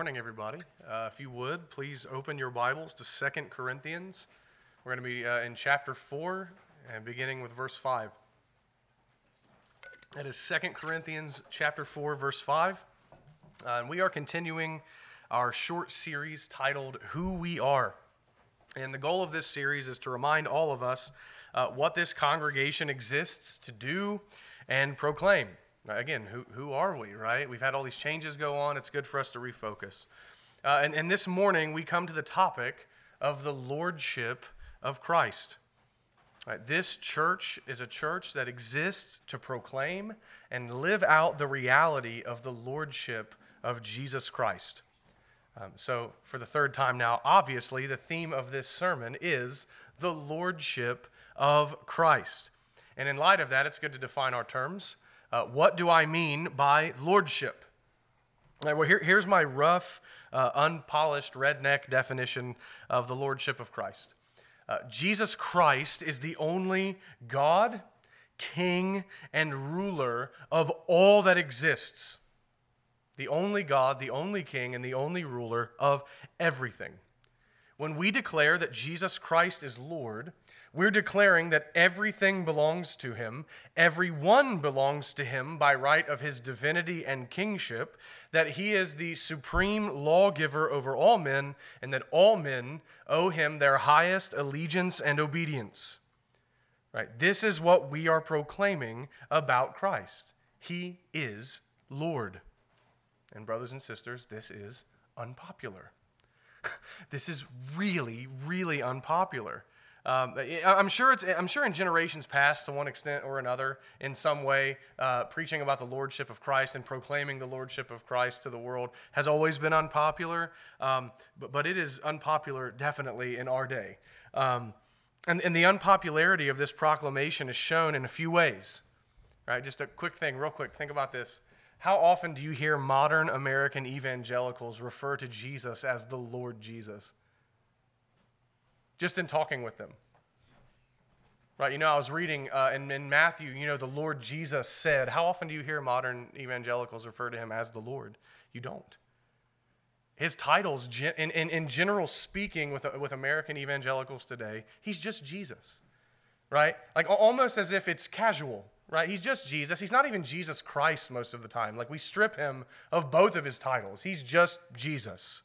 morning, everybody. Uh, if you would, please open your Bibles to Second Corinthians. We're going to be uh, in chapter 4 and beginning with verse 5. That is Second Corinthians chapter 4, verse 5. Uh, and we are continuing our short series titled Who We Are. And the goal of this series is to remind all of us uh, what this congregation exists to do and proclaim. Again, who, who are we, right? We've had all these changes go on. It's good for us to refocus. Uh, and, and this morning, we come to the topic of the lordship of Christ. Right, this church is a church that exists to proclaim and live out the reality of the lordship of Jesus Christ. Um, so, for the third time now, obviously, the theme of this sermon is the lordship of Christ. And in light of that, it's good to define our terms. Uh, what do I mean by lordship? Right, well, here, here's my rough, uh, unpolished, redneck definition of the lordship of Christ. Uh, Jesus Christ is the only God, King, and ruler of all that exists. The only God, the only King, and the only ruler of everything. When we declare that Jesus Christ is Lord, we're declaring that everything belongs to him, everyone belongs to him by right of his divinity and kingship, that he is the supreme lawgiver over all men, and that all men owe him their highest allegiance and obedience. Right? This is what we are proclaiming about Christ. He is Lord. And brothers and sisters, this is unpopular. this is really, really unpopular. Um, I'm sure it's. I'm sure in generations past, to one extent or another, in some way, uh, preaching about the lordship of Christ and proclaiming the lordship of Christ to the world has always been unpopular. Um, but, but it is unpopular definitely in our day. Um, and, and the unpopularity of this proclamation is shown in a few ways. Right? Just a quick thing, real quick. Think about this. How often do you hear modern American evangelicals refer to Jesus as the Lord Jesus? Just in talking with them. Right, you know, I was reading uh, in, in Matthew, you know, the Lord Jesus said. How often do you hear modern evangelicals refer to him as the Lord? You don't. His titles, in, in, in general speaking, with, with American evangelicals today, he's just Jesus, right? Like almost as if it's casual, right? He's just Jesus. He's not even Jesus Christ most of the time. Like we strip him of both of his titles. He's just Jesus.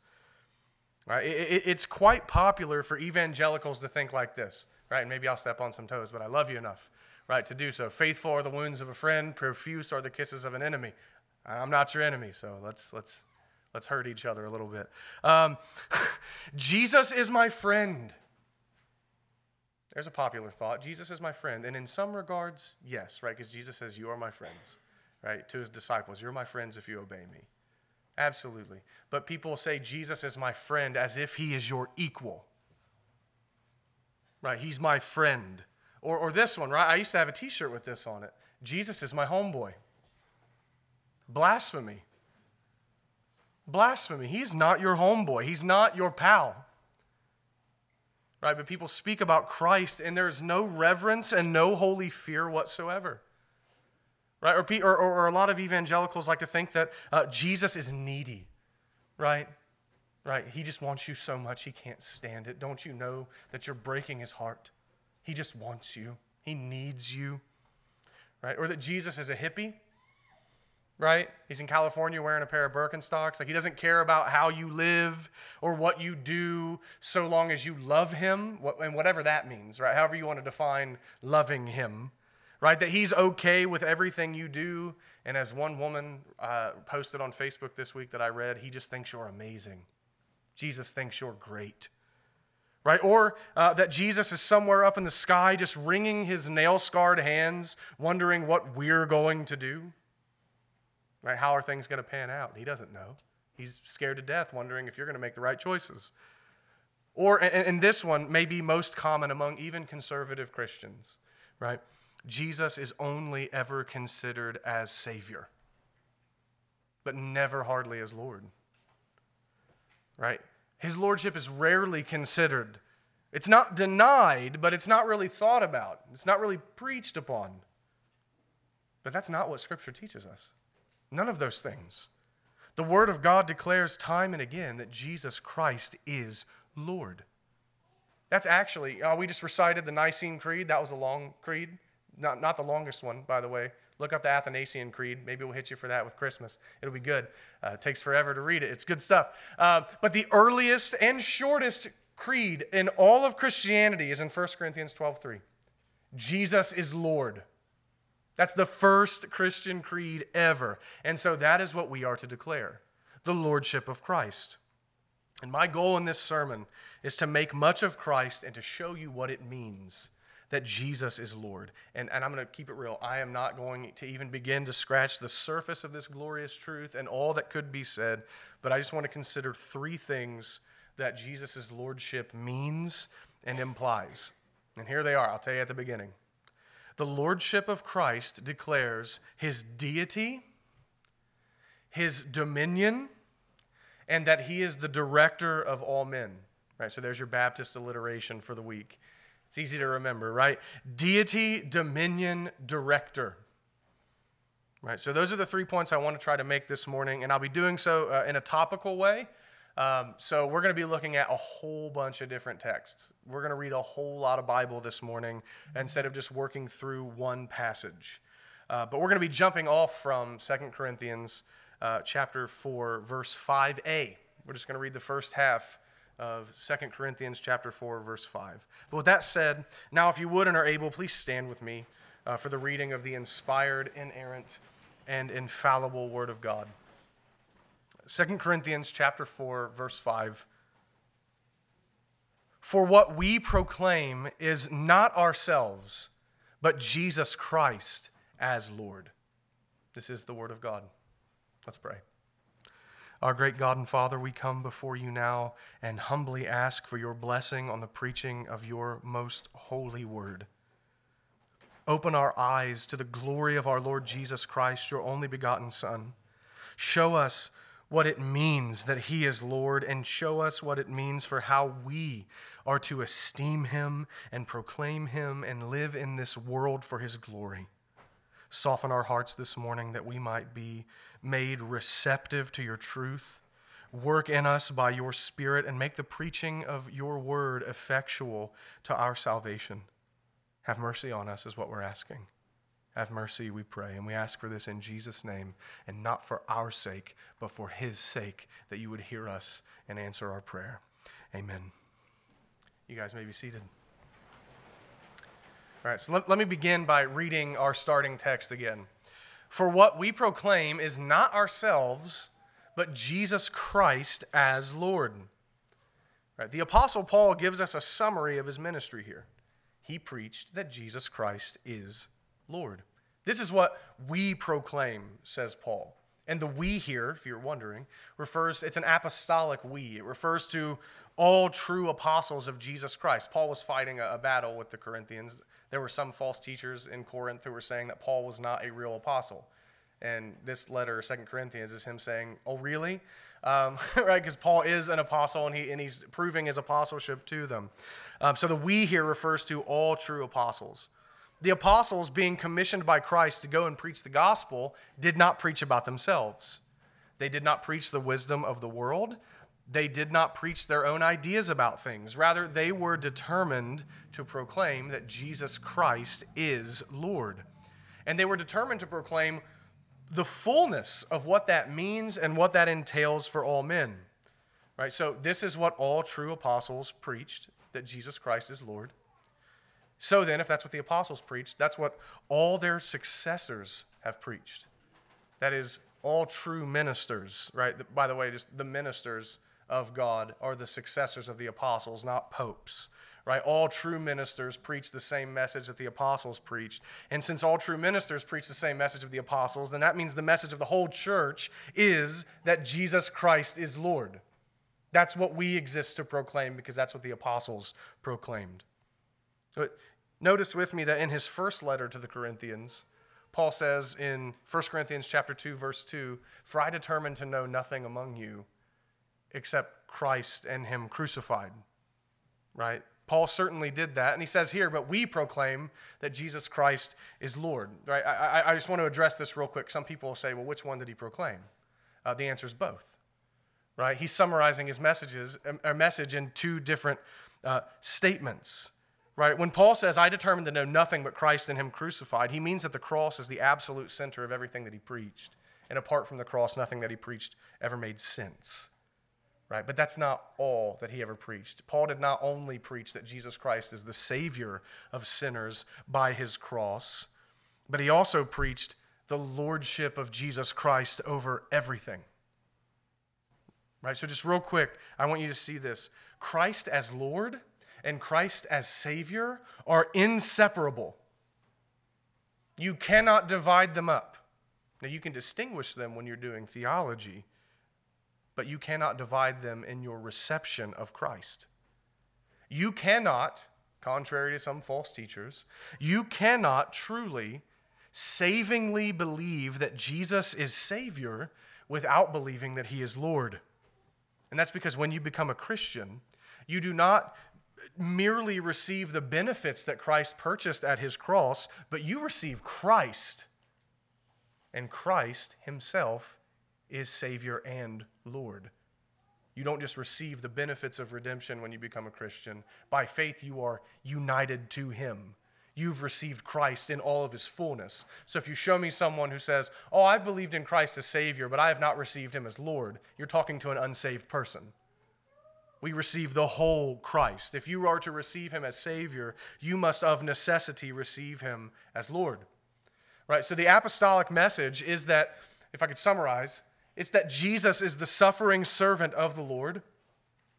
Right? It, it, it's quite popular for evangelicals to think like this, right? And maybe I'll step on some toes, but I love you enough, right, to do so. Faithful are the wounds of a friend, profuse are the kisses of an enemy. I'm not your enemy, so let's let's let's hurt each other a little bit. Um, Jesus is my friend. There's a popular thought. Jesus is my friend. And in some regards, yes, right? Because Jesus says, You are my friends, right? To his disciples, You're my friends if you obey me. Absolutely. But people say Jesus is my friend as if he is your equal. Right? He's my friend. Or, or this one, right? I used to have a t shirt with this on it Jesus is my homeboy. Blasphemy. Blasphemy. He's not your homeboy, he's not your pal. Right? But people speak about Christ and there's no reverence and no holy fear whatsoever. Right? Or, or, or a lot of evangelicals like to think that uh, Jesus is needy, right? Right? He just wants you so much he can't stand it. Don't you know that you're breaking his heart? He just wants you, he needs you, right? Or that Jesus is a hippie, right? He's in California wearing a pair of Birkenstocks. Like he doesn't care about how you live or what you do so long as you love him, and whatever that means, right? However you want to define loving him right? That he's okay with everything you do. And as one woman uh, posted on Facebook this week that I read, he just thinks you're amazing. Jesus thinks you're great. Right? Or uh, that Jesus is somewhere up in the sky just wringing his nail scarred hands, wondering what we're going to do. Right? How are things going to pan out? He doesn't know. He's scared to death, wondering if you're going to make the right choices. Or, and this one may be most common among even conservative Christians, right? Jesus is only ever considered as Savior, but never hardly as Lord. Right? His Lordship is rarely considered. It's not denied, but it's not really thought about. It's not really preached upon. But that's not what Scripture teaches us. None of those things. The Word of God declares time and again that Jesus Christ is Lord. That's actually, uh, we just recited the Nicene Creed. That was a long creed. Not, not the longest one, by the way. Look up the Athanasian Creed. Maybe we'll hit you for that with Christmas. It'll be good. Uh, it takes forever to read it. It's good stuff. Uh, but the earliest and shortest creed in all of Christianity is in 1 Corinthians 12:3. Jesus is Lord. That's the first Christian creed ever. And so that is what we are to declare the Lordship of Christ. And my goal in this sermon is to make much of Christ and to show you what it means that Jesus is Lord. And, and I'm going to keep it real. I am not going to even begin to scratch the surface of this glorious truth and all that could be said, but I just want to consider three things that Jesus' Lordship means and implies. And here they are. I'll tell you at the beginning. The Lordship of Christ declares his deity, his dominion, and that he is the director of all men. Right? So there's your Baptist alliteration for the week. It's easy to remember, right? Deity, dominion, director. Right? So those are the three points I want to try to make this morning, and I'll be doing so uh, in a topical way. Um, so we're going to be looking at a whole bunch of different texts. We're going to read a whole lot of Bible this morning instead of just working through one passage. Uh, but we're going to be jumping off from 2 Corinthians uh, chapter 4, verse 5a. We're just going to read the first half of 2 Corinthians chapter 4, verse 5. But with that said, now if you would and are able, please stand with me uh, for the reading of the inspired, inerrant, and infallible Word of God. 2 Corinthians chapter 4 verse 5 For what we proclaim is not ourselves but Jesus Christ as Lord. This is the word of God. Let's pray. Our great God and Father, we come before you now and humbly ask for your blessing on the preaching of your most holy word. Open our eyes to the glory of our Lord Jesus Christ, your only begotten Son. Show us what it means that He is Lord and show us what it means for how we are to esteem Him and proclaim Him and live in this world for His glory. Soften our hearts this morning that we might be made receptive to your truth. Work in us by your Spirit and make the preaching of your word effectual to our salvation. Have mercy on us, is what we're asking. Have mercy, we pray. And we ask for this in Jesus' name, and not for our sake, but for his sake, that you would hear us and answer our prayer. Amen. You guys may be seated. All right, so let, let me begin by reading our starting text again. For what we proclaim is not ourselves, but Jesus Christ as Lord. Right, the Apostle Paul gives us a summary of his ministry here. He preached that Jesus Christ is Lord. This is what we proclaim, says Paul. And the we here, if you're wondering, refers, it's an apostolic we. It refers to all true apostles of Jesus Christ. Paul was fighting a, a, battle with the Corinthians. There were some false teachers in Corinth who were saying that Paul was not a real apostle. And this letter, Second Corinthians, is him saying, Oh, really? Um, right? Because Paul is an apostle and, he, and he's proving his apostleship to them. Um, so the we here refers to all true apostles. The apostles, being commissioned by Christ to go and preach the gospel, did not preach about themselves. They did not preach the wisdom of the world. They did not preach their own ideas about things. Rather, they were determined to proclaim that Jesus Christ is Lord. And they were determined to proclaim the fullness of what that means and what that entails for all men. Right? So, this is what all true apostles preached that Jesus Christ is Lord. So then, if that's what the apostles preached, that's what all their successors have preached. That is, all true ministers, right? By the way, just the ministers of God are the successors of the apostles, not popes, right? All true ministers preach the same message that the apostles preached. And since all true ministers preach the same message of the apostles, then that means the message of the whole church is that Jesus Christ is Lord. That's what we exist to proclaim because that's what the apostles proclaimed. But Notice with me that in his first letter to the Corinthians, Paul says in 1 Corinthians chapter 2 verse 2, "For I determined to know nothing among you except Christ and him crucified." Right? Paul certainly did that, and he says here, "But we proclaim that Jesus Christ is Lord." Right? I, I, just want to address this real quick. Some people say, "Well, which one did he proclaim?" Uh, the answer is both. Right? He's summarizing his messages, a message in two different uh, statements. Right? When Paul says, I determined to know nothing but Christ and Him crucified, he means that the cross is the absolute center of everything that he preached. And apart from the cross, nothing that he preached ever made sense. Right? But that's not all that he ever preached. Paul did not only preach that Jesus Christ is the Savior of sinners by his cross, but he also preached the lordship of Jesus Christ over everything. Right? So, just real quick, I want you to see this Christ as Lord and Christ as Savior are inseparable. You cannot divide them up. Now, you can distinguish them when you're doing theology, but you cannot divide them in your reception of Christ. You cannot, contrary to some false teachers, you cannot truly savingly believe that Jesus is Savior without believing that He is Lord. And that's because when you become a Christian, you do not merely receive the benefits that Christ purchased at His cross, but you receive Christ. And Christ Himself is Savior and Lord. You don't just receive the benefits of redemption when you become a Christian. By faith, you are united to Him you've received Christ in all of his fullness. So if you show me someone who says, Oh, I've believed in Christ as Savior, but I have not received him as Lord, you're talking to an unsaved person. We receive the whole Christ. If you are to receive him as Savior, you must of necessity receive him as Lord. Right? So the apostolic message is that, if I could summarize, it's that Jesus is the suffering servant of the Lord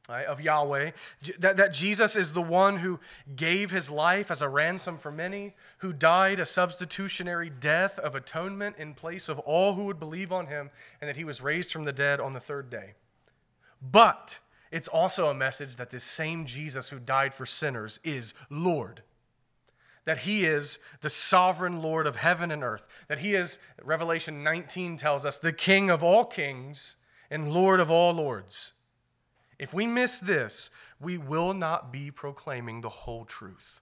Right, of Yahweh, that, that Jesus is the one who gave his life as a ransom for many, who died a substitutionary death of atonement in place of all who would believe on him, and that he was raised from the dead on the third day. But it's also a message that this same Jesus who died for sinners is Lord. That he is the sovereign Lord of heaven and earth. That he is, Revelation 19 tells us, the King of all kings and Lord of all lords if we miss this, we will not be proclaiming the whole truth.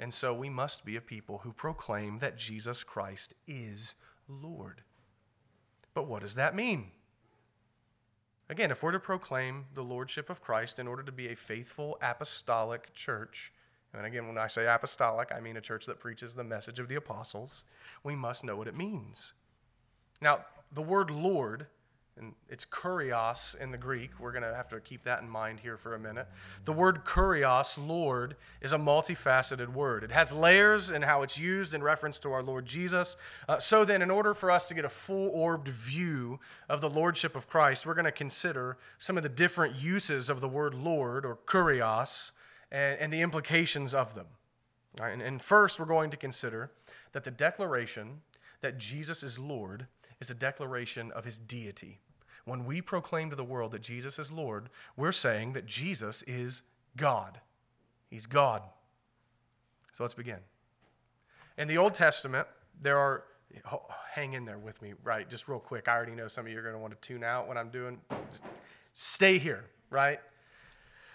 And so we must be a people who proclaim that Jesus Christ is Lord. But what does that mean? Again, if we're to proclaim the Lordship of Christ in order to be a faithful apostolic church, and again, when I say apostolic, I mean a church that preaches the message of the apostles, we must know what it means. Now, the word Lord and it's kurios in the Greek. We're going to have to keep that in mind here for a minute. The word kurios, Lord, is a multifaceted word. It has layers in how it's used in reference to our Lord Jesus. Uh, so then, in order for us to get a full orbed view of the Lordship of Christ, we're going to consider some of the different uses of the word Lord or kurios and, and the implications of them. and, and first, we're going to consider that the declaration that Jesus is Lord is a declaration of his deity. When we proclaim to the world that Jesus is Lord, we're saying that Jesus is God. He's God. So let's begin. In the Old Testament, there are, oh, hang in there with me, right? Just real quick. I already know some of you are going to want to tune out when I'm doing. Just stay here, right?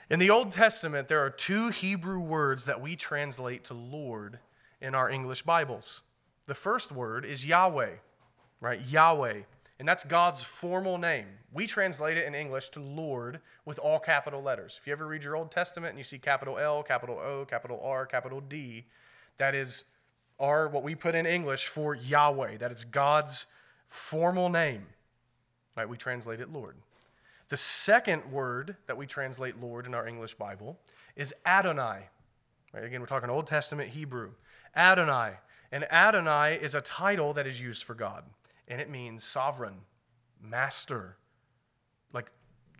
In the Old Testament, there are two Hebrew words that we translate to Lord in our English Bibles. The first word is Yahweh right? Yahweh. And that's God's formal name. We translate it in English to Lord with all capital letters. If you ever read your Old Testament and you see capital L, capital O, capital R, capital D, that is our what we put in English for Yahweh. That is God's formal name. Right? We translate it Lord. The second word that we translate Lord in our English Bible is Adonai. Right? Again, we're talking Old Testament Hebrew. Adonai. And Adonai is a title that is used for God and it means sovereign, master, like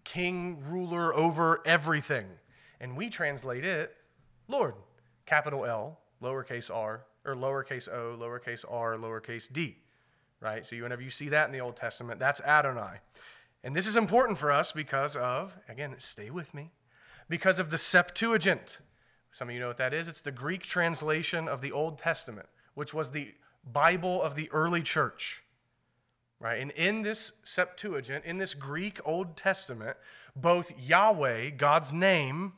king, ruler over everything. And we translate it Lord, capital L, lowercase r, or lowercase o, lowercase r, lowercase d, right? So whenever you see that in the Old Testament, that's Adonai. And this is important for us because of, again, stay with me, because of the Septuagint. Some of you know what that is. It's the Greek translation of the Old Testament, which was the Bible of the early church. Right? And in this Septuagint, in this Greek Old Testament, both Yahweh, God's name,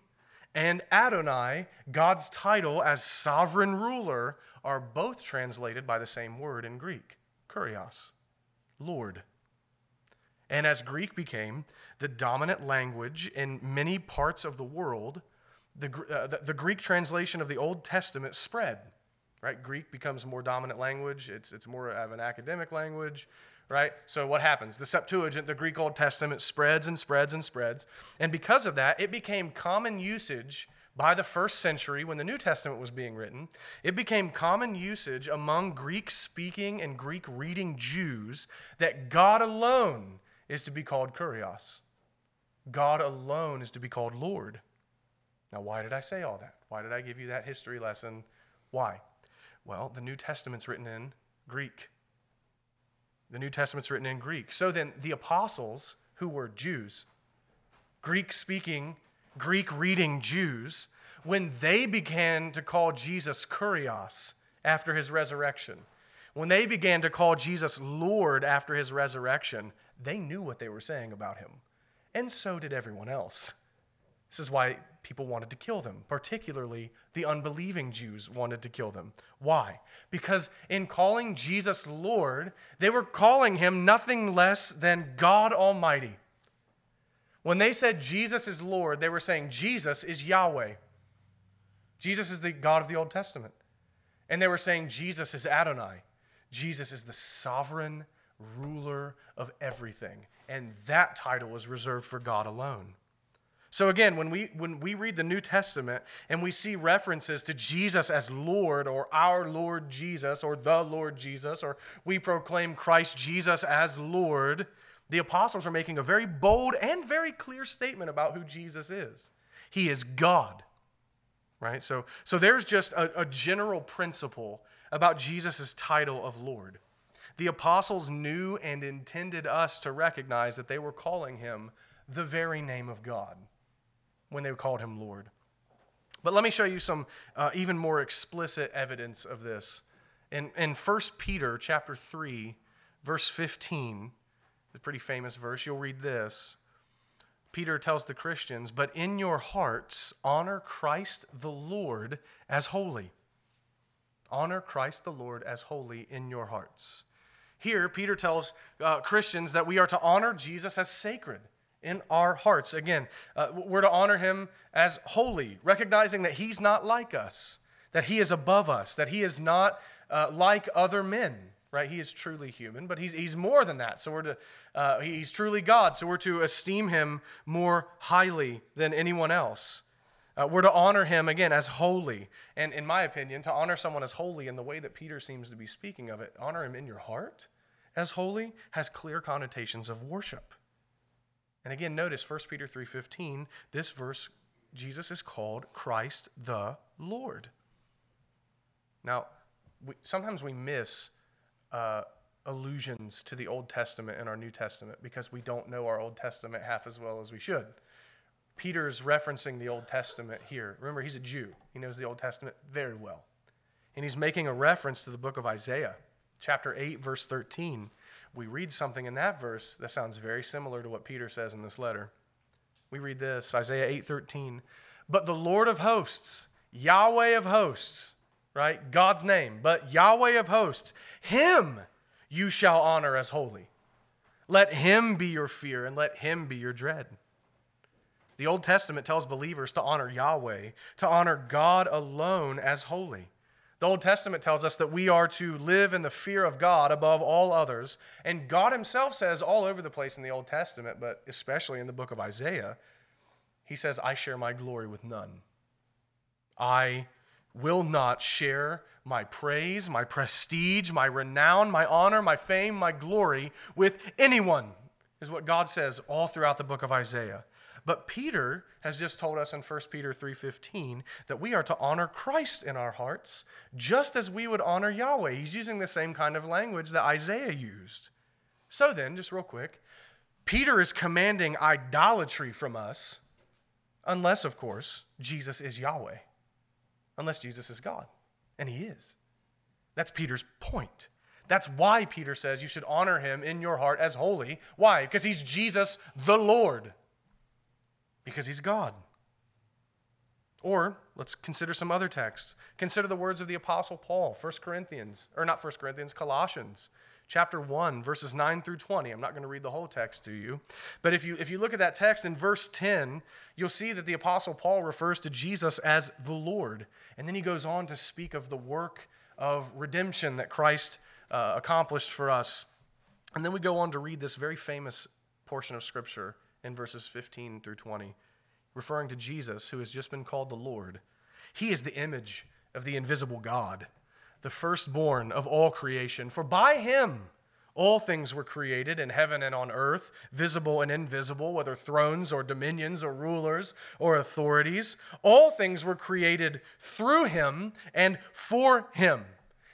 and Adonai, God's title as sovereign ruler, are both translated by the same word in Greek, kurios, Lord. And as Greek became the dominant language in many parts of the world, the, uh, the, the, Greek translation of the Old Testament spread. Right? Greek becomes more dominant language. It's, it's more of an academic language. Right? So what happens? The Septuagint, the Greek Old Testament, spreads and spreads and spreads. And because of that, it became common usage by the first century, when the New Testament was being written, it became common usage among Greek speaking and Greek reading Jews that God alone is to be called Kurios. God alone is to be called Lord. Now, why did I say all that? Why did I give you that history lesson? Why? Well, the New Testament's written in Greek. The New Testament's written in Greek. So then, the apostles, who were Jews, Greek speaking Greek reading Jews when they began to call Jesus Kurios after his resurrection. When they began to call Jesus Lord after his resurrection, they knew what they were saying about him. And so did everyone else. This is why people wanted to kill them, particularly the unbelieving Jews wanted to kill them. Why? Because in calling Jesus Lord, they were calling him nothing less than God Almighty. When they said Jesus is Lord, they were saying Jesus is Yahweh. Jesus is the God of the Old Testament. And they were saying Jesus is Adonai. Jesus is the sovereign ruler of everything. And that title is reserved for God alone. So again, when we when we read the New Testament and we see references to Jesus as Lord or our Lord Jesus or the Lord Jesus or we proclaim Christ Jesus as Lord, the apostles are making a very bold and very clear statement about who Jesus is. He is God. Right? So, so there's just a, a general principle about Jesus' title of Lord. The apostles knew and intended us to recognize that they were calling him the very name of God when they called him Lord. But let me show you some uh, even more explicit evidence of this. In, in 1 Peter chapter 3, verse 15, a pretty famous verse. You'll read this. Peter tells the Christians, But in your hearts, honor Christ the Lord as holy. Honor Christ the Lord as holy in your hearts. Here, Peter tells uh, Christians that we are to honor Jesus as sacred in our hearts. Again, uh, we're to honor him as holy, recognizing that he's not like us, that he is above us, that he is not uh, like other men right? He is truly human, but he's, he's more than that. So we're to, uh, he's truly God. So we're to esteem him more highly than anyone else. Uh, we're to honor him again as holy. And in my opinion, to honor someone as holy in the way that Peter seems to be speaking of it, honor him in your heart as holy, has clear connotations of worship. And again, notice 1 Peter 3:15, this verse Jesus is called Christ the Lord. Now, we, sometimes we miss uh, allusions to the Old Testament in our New Testament because we don't know our Old Testament half as well as we should. Peter's referencing the Old Testament here. Remember, he's a Jew, he knows the Old Testament very well. And he's making a reference to the book of Isaiah, chapter 8, verse 13. We read something in that verse that sounds very similar to what Peter says in this letter. We read this Isaiah 8:13. But the Lord of hosts, Yahweh of hosts, right? God's name, but Yahweh of hosts, him you shall honor as holy. Let him be your fear and let him be your dread. The Old Testament tells believers to honor Yahweh, to honor God alone as holy. The Old Testament tells us that we are to live in the fear of God above all others. And God Himself says all over the place in the Old Testament, but especially in the book of Isaiah, He says, I share my glory with none. I will not share my praise, my prestige, my renown, my honor, my fame, my glory with anyone, is what God says all throughout the book of Isaiah. But Peter has just told us in 1 Peter 3:15 that we are to honor Christ in our hearts just as we would honor Yahweh. He's using the same kind of language that Isaiah used. So then, just real quick, Peter is commanding idolatry from us unless of course Jesus is Yahweh unless Jesus is God. And he is. That's Peter's point. That's why Peter says you should honor him in your heart as holy. Why? Because he's Jesus the Lord. Because he's God. Or let's consider some other texts. Consider the words of the Apostle Paul, 1 Corinthians, or not 1 Corinthians, Colossians chapter 1, verses 9 through 20. I'm not going to read the whole text to you. But if you, if you look at that text in verse 10, you'll see that the Apostle Paul refers to Jesus as the Lord. And then he goes on to speak of the work of redemption that Christ uh, accomplished for us. And then we go on to read this very famous portion of Scripture in verses 15 through 20, referring to Jesus, who has just been called the Lord. He is the image of the invisible God the firstborn of all creation. For by him all things were created in heaven and on earth, visible and invisible, whether thrones or dominions or rulers or authorities. All things were created through him and for him.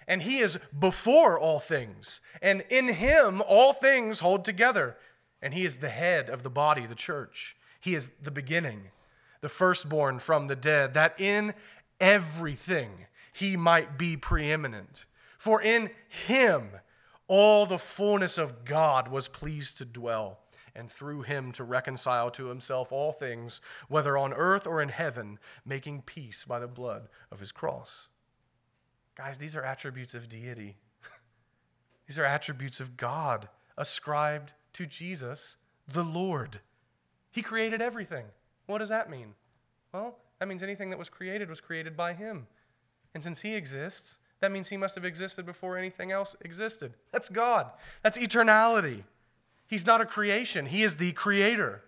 And he is before all things. And in him all things hold together. And he is the head of the body, the church. He is the beginning, the firstborn from the dead, that in everything he might be preeminent. For in him all the fullness of God was pleased to dwell, and through him to reconcile to himself all things, whether on earth or in heaven, making peace by the blood of his cross. Guys, these are attributes of deity. these are attributes of God ascribed to Jesus, the Lord. He created everything. What does that mean? Well, that means anything that was created was created by him. And since he exists, that means he must have existed before anything else existed. That's God. That's eternality. He's not a creation, he is the creator.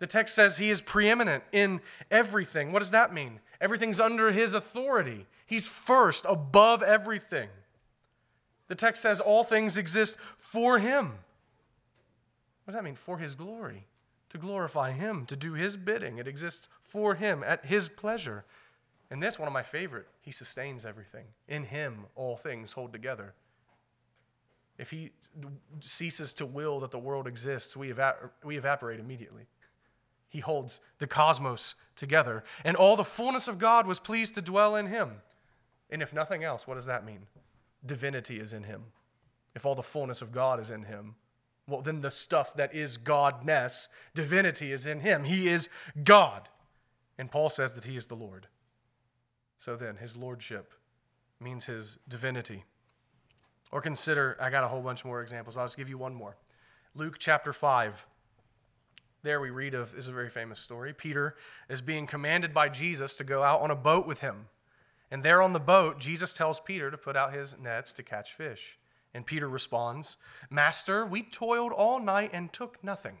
The text says he is preeminent in everything. What does that mean? Everything's under his authority. He's first, above everything. The text says all things exist for him. What does that mean? For his glory, to glorify him, to do his bidding. It exists for him at his pleasure. And this, one of my favorite, he sustains everything. In him, all things hold together. If he ceases to will that the world exists, we, we evaporate immediately. He holds the cosmos together. And all the fullness of God was pleased to dwell in him. And if nothing else, what does that mean? Divinity is in him. If all the fullness of God is in him, well, then the stuff that is Godness, divinity is in him. He is God. And Paul says that he is the Lord. So then, his lordship means his divinity. Or consider, I got a whole bunch more examples. I'll just give you one more. Luke chapter 5. There we read of, is a very famous story. Peter is being commanded by Jesus to go out on a boat with him. And there on the boat, Jesus tells Peter to put out his nets to catch fish. And Peter responds, Master, we toiled all night and took nothing.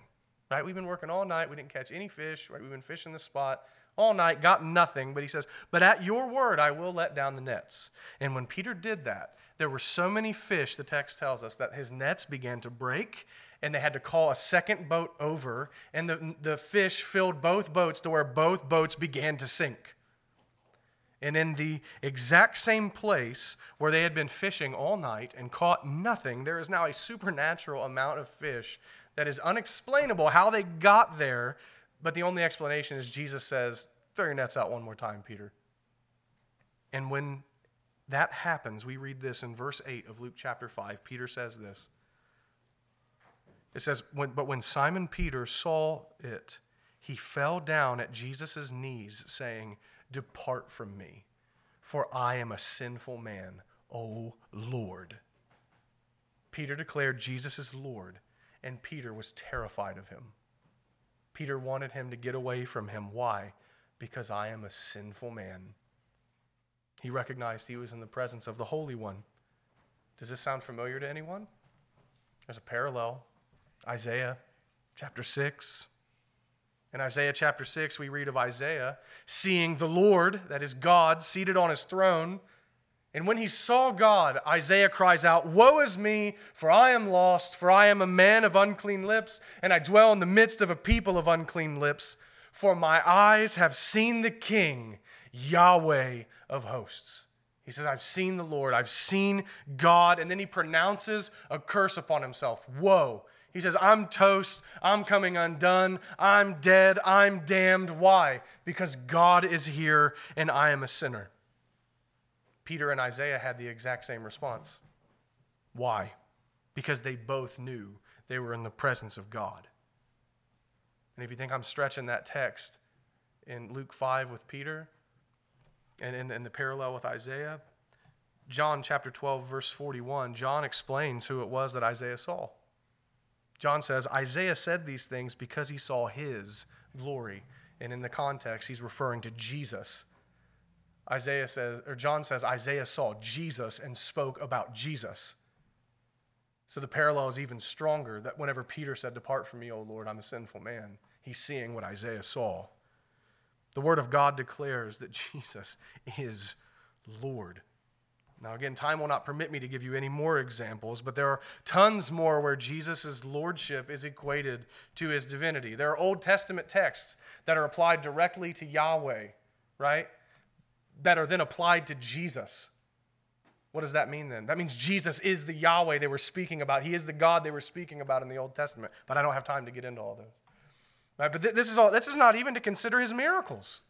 Right? We've been working all night. We didn't catch any fish. Right? We've been fishing the spot all night, got nothing. But he says, But at your word, I will let down the nets. And when Peter did that, there were so many fish, the text tells us, that his nets began to break, and they had to call a second boat over, and the, the fish filled both boats to where both boats began to sink. And in the exact same place where they had been fishing all night and caught nothing, there is now a supernatural amount of fish that is unexplainable how they got there but the only explanation is Jesus says, Throw your nets out one more time, Peter. And when that happens, we read this in verse 8 of Luke chapter 5. Peter says this. It says, But when Simon Peter saw it, he fell down at Jesus' knees, saying, Depart from me, for I am a sinful man, O Lord. Peter declared Jesus is Lord, and Peter was terrified of him. Peter wanted him to get away from him. Why? Because I am a sinful man. He recognized he was in the presence of the Holy One. Does this sound familiar to anyone? There's a parallel. Isaiah chapter 6. In Isaiah chapter 6, we read of Isaiah seeing the Lord, that is God, seated on his throne and when he saw God, Isaiah cries out, Woe is me, for I am lost, for I am a man of unclean lips, and I dwell in the midst of a people of unclean lips. For my eyes have seen the King, Yahweh of hosts. He says, I've seen the Lord, I've seen God. And then he pronounces a curse upon himself Woe. He says, I'm toast, I'm coming undone, I'm dead, I'm damned. Why? Because God is here and I am a sinner. Peter and Isaiah had the exact same response. Why? Because they both knew they were in the presence of God. And if you think I'm stretching that text in Luke 5 with Peter and in, in the parallel with Isaiah, John chapter 12, verse 41, John explains who it was that Isaiah saw. John says, Isaiah said these things because he saw his glory. And in the context, he's referring to Jesus. Isaiah says, or John says, Isaiah saw Jesus and spoke about Jesus. So the parallel is even stronger that whenever Peter said, Depart from me, O Lord, I'm a sinful man, he's seeing what Isaiah saw. The Word of God declares that Jesus is Lord. Now, again, time will not permit me to give you any more examples, but there are tons more where Jesus' lordship is equated to his divinity. There are Old Testament texts that are applied directly to Yahweh, right? That are then applied to Jesus. What does that mean then? That means Jesus is the Yahweh they were speaking about. He is the God they were speaking about in the Old Testament. But I don't have time to get into all those. Right? But th- this is all this is not even to consider his miracles,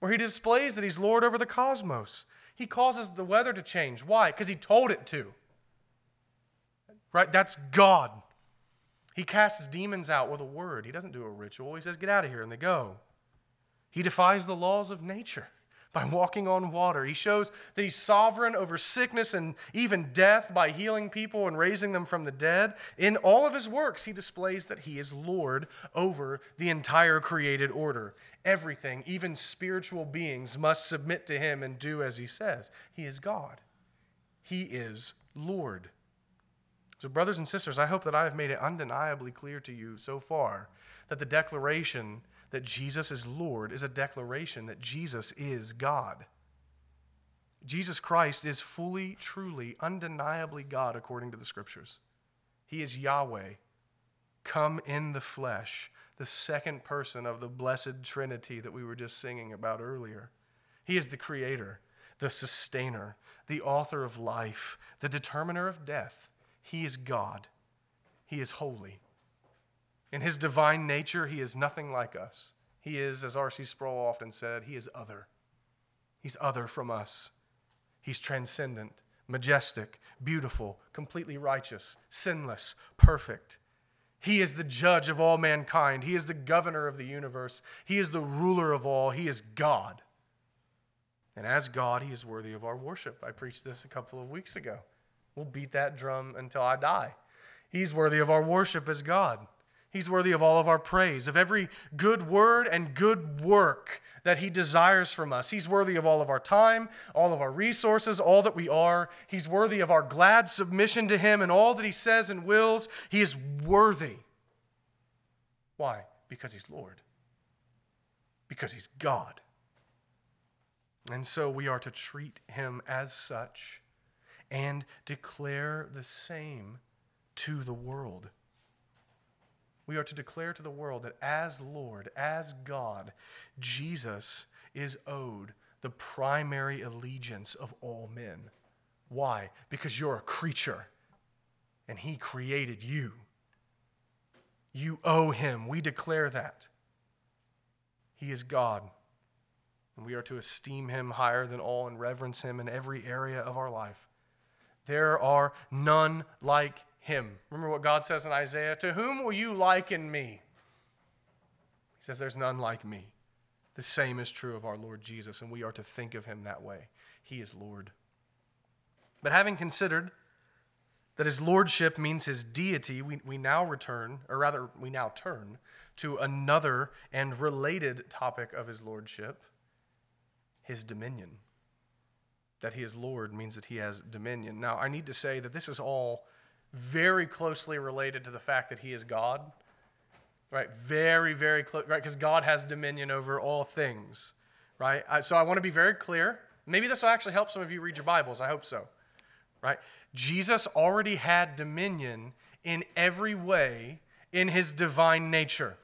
where he displays that he's Lord over the cosmos. He causes the weather to change. Why? Because he told it to. Right? That's God. He casts demons out with a word. He doesn't do a ritual. He says, Get out of here, and they go. He defies the laws of nature by walking on water. He shows that he's sovereign over sickness and even death by healing people and raising them from the dead. In all of his works, he displays that he is Lord over the entire created order. Everything, even spiritual beings, must submit to him and do as he says. He is God, he is Lord. So, brothers and sisters, I hope that I have made it undeniably clear to you so far that the declaration that Jesus is Lord is a declaration that Jesus is God. Jesus Christ is fully, truly, undeniably God according to the scriptures. He is Yahweh, come in the flesh, the second person of the blessed Trinity that we were just singing about earlier. He is the creator, the sustainer, the author of life, the determiner of death. He is God. He is holy. In his divine nature, he is nothing like us. He is, as R.C. Sproul often said, he is other. He's other from us. He's transcendent, majestic, beautiful, completely righteous, sinless, perfect. He is the judge of all mankind. He is the governor of the universe. He is the ruler of all. He is God. And as God, He is worthy of our worship. I preached this a couple of weeks ago. We'll beat that drum until I die. He's worthy of our worship as God. He's worthy of all of our praise, of every good word and good work that He desires from us. He's worthy of all of our time, all of our resources, all that we are. He's worthy of our glad submission to Him and all that He says and wills. He is worthy. Why? Because He's Lord, because He's God. And so we are to treat Him as such and declare the same to the world we are to declare to the world that as Lord, as God, Jesus is owed the primary allegiance of all men. Why? Because you're a creature and He created you. You owe Him. We declare that. He is God. And we are to esteem Him higher than all and reverence Him in every area of our life. There are none like him. Remember what God says in Isaiah? To whom will you liken me? He says, There's none like me. The same is true of our Lord Jesus, and we are to think of him that way. He is Lord. But having considered that his lordship means his deity, we, we now return, or rather, we now turn to another and related topic of his lordship his dominion. That he is Lord means that he has dominion. Now, I need to say that this is all very closely related to the fact that he is God. Right? Very, very close, right? Because God has dominion over all things, right? So I want to be very clear. Maybe this will actually help some of you read your Bibles. I hope so, right? Jesus already had dominion in every way in his divine nature.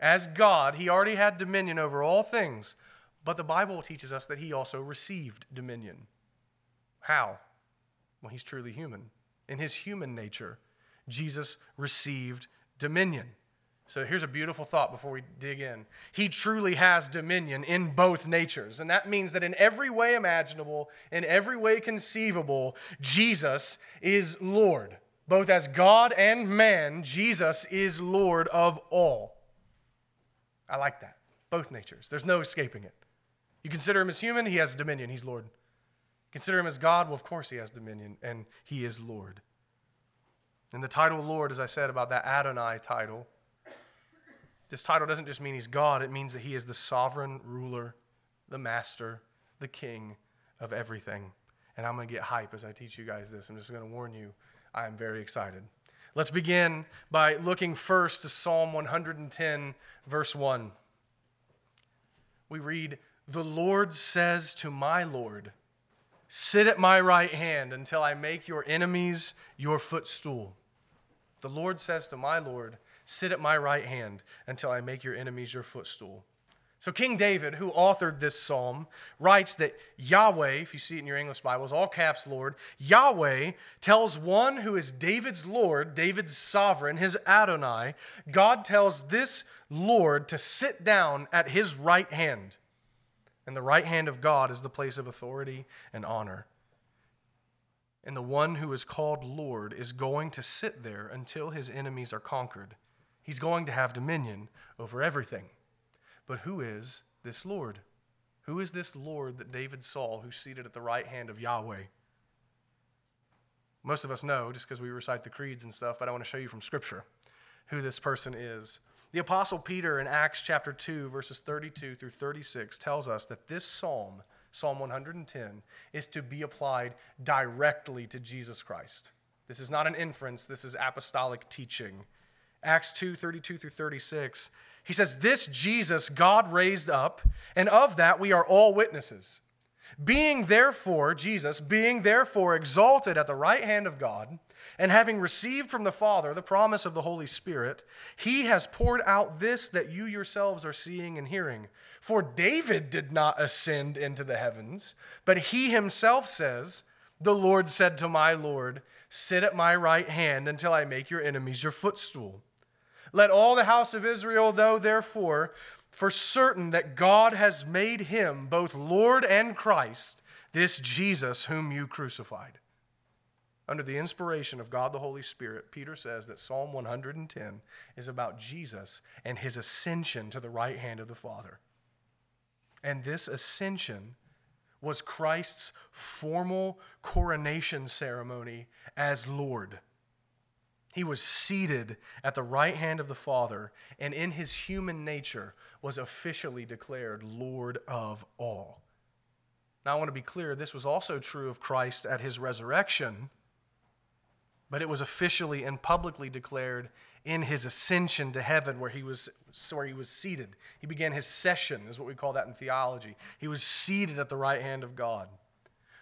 As God, he already had dominion over all things, but the Bible teaches us that he also received dominion. How? Well, he's truly human in his human nature, Jesus received dominion. So here's a beautiful thought before we dig in. He truly has dominion in both natures. And that means that in every way imaginable, in every way conceivable, Jesus is Lord. Both as God and man, Jesus is Lord of all. I like that. Both natures. There's no escaping it. You consider him as human, he has dominion, he's Lord. Consider him as God? Well, of course he has dominion, and he is Lord. And the title Lord, as I said about that Adonai title, this title doesn't just mean he's God, it means that he is the sovereign ruler, the master, the king of everything. And I'm going to get hype as I teach you guys this. I'm just going to warn you, I am very excited. Let's begin by looking first to Psalm 110, verse 1. We read, The Lord says to my Lord, Sit at my right hand until I make your enemies your footstool. The Lord says to my Lord, Sit at my right hand until I make your enemies your footstool. So, King David, who authored this psalm, writes that Yahweh, if you see it in your English Bibles, all caps Lord, Yahweh tells one who is David's Lord, David's sovereign, his Adonai, God tells this Lord to sit down at his right hand. And the right hand of God is the place of authority and honor. And the one who is called Lord is going to sit there until his enemies are conquered. He's going to have dominion over everything. But who is this Lord? Who is this Lord that David saw who's seated at the right hand of Yahweh? Most of us know just because we recite the creeds and stuff, but I want to show you from Scripture who this person is. The Apostle Peter in Acts chapter 2, verses 32 through 36, tells us that this psalm, Psalm 110, is to be applied directly to Jesus Christ. This is not an inference, this is apostolic teaching. Acts 2 32 through 36, he says, This Jesus God raised up, and of that we are all witnesses. Being therefore, Jesus, being therefore exalted at the right hand of God, and having received from the Father the promise of the Holy Spirit, he has poured out this that you yourselves are seeing and hearing. For David did not ascend into the heavens, but he himself says, The Lord said to my Lord, Sit at my right hand until I make your enemies your footstool. Let all the house of Israel know, therefore, for certain that God has made him both Lord and Christ, this Jesus whom you crucified. Under the inspiration of God the Holy Spirit, Peter says that Psalm 110 is about Jesus and his ascension to the right hand of the Father. And this ascension was Christ's formal coronation ceremony as Lord. He was seated at the right hand of the Father, and in his human nature was officially declared Lord of all. Now, I want to be clear this was also true of Christ at his resurrection but it was officially and publicly declared in his ascension to heaven where he was where he was seated. He began his session is what we call that in theology. He was seated at the right hand of god.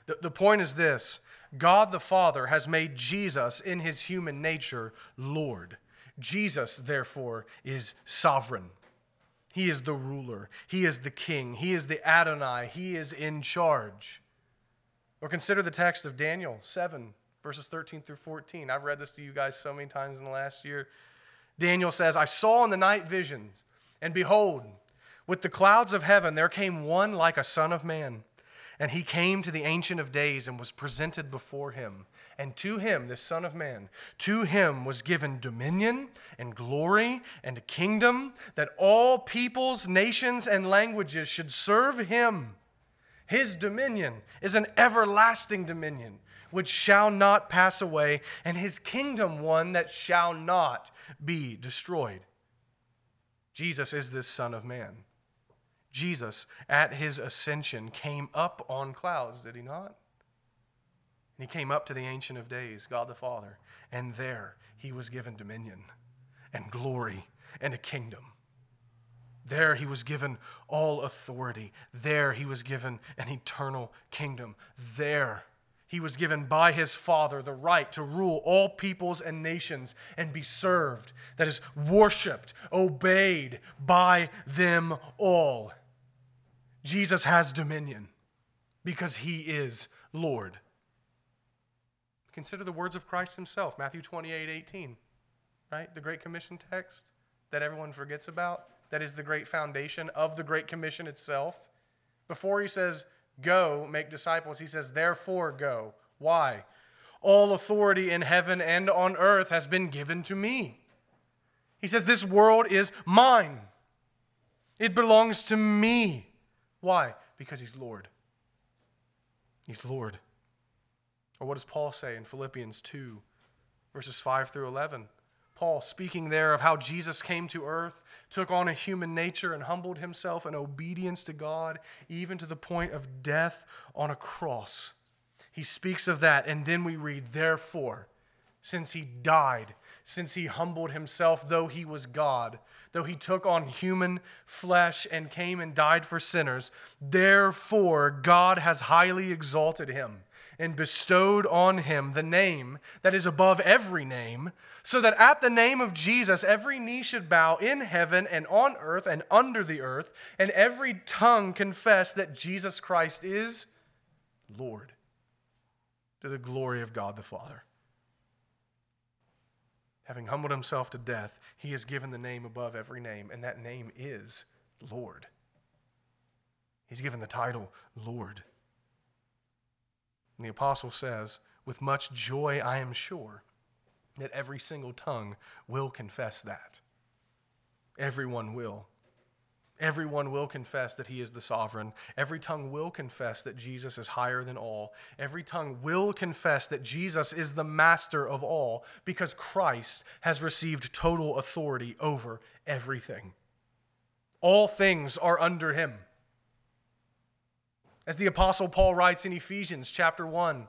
The, the point is this. God the father has made jesus in his human nature lord. Jesus therefore is sovereign. He is the ruler. He is the king. He is the adonai. He is in charge. Or consider the text of daniel 7 verses 13 through 14. I've read this to you guys so many times in the last year. Daniel says, I saw in the night visions, and behold, with the clouds of heaven there came one like a son of man. And he came to the Ancient of Days and was presented before him. And to him, this Son of Man, to him was given dominion and glory and a kingdom that all peoples, nations, and languages should serve him. His dominion is an everlasting dominion which shall not pass away, and his kingdom one that shall not be destroyed. Jesus is this Son of Man. Jesus, at his ascension, came up on clouds, did he not? And he came up to the Ancient of Days, God the Father, and there he was given dominion and glory and a kingdom. There he was given all authority. There he was given an eternal kingdom. There he was given by his Father the right to rule all peoples and nations and be served, that is, worshiped, obeyed by them all. Jesus has dominion because he is Lord. Consider the words of Christ himself, Matthew 28 18, right? The Great Commission text that everyone forgets about. That is the great foundation of the Great Commission itself. Before he says, Go, make disciples. He says, Therefore, go. Why? All authority in heaven and on earth has been given to me. He says, This world is mine. It belongs to me. Why? Because He's Lord. He's Lord. Or what does Paul say in Philippians 2, verses 5 through 11? Paul speaking there of how Jesus came to earth, took on a human nature, and humbled himself in obedience to God, even to the point of death on a cross. He speaks of that, and then we read, Therefore, since he died, since he humbled himself, though he was God, though he took on human flesh and came and died for sinners, therefore God has highly exalted him and bestowed on him the name that is above every name, so that at the name of Jesus every knee should bow in heaven and on earth and under the earth, and every tongue confess that Jesus Christ is Lord, to the glory of God the Father. Having humbled himself to death, he has given the name above every name, and that name is Lord. He's given the title Lord. And the apostle says, With much joy I am sure that every single tongue will confess that. Everyone will. Everyone will confess that he is the sovereign. Every tongue will confess that Jesus is higher than all. Every tongue will confess that Jesus is the master of all because Christ has received total authority over everything. All things are under him. As the apostle Paul writes in Ephesians chapter 1,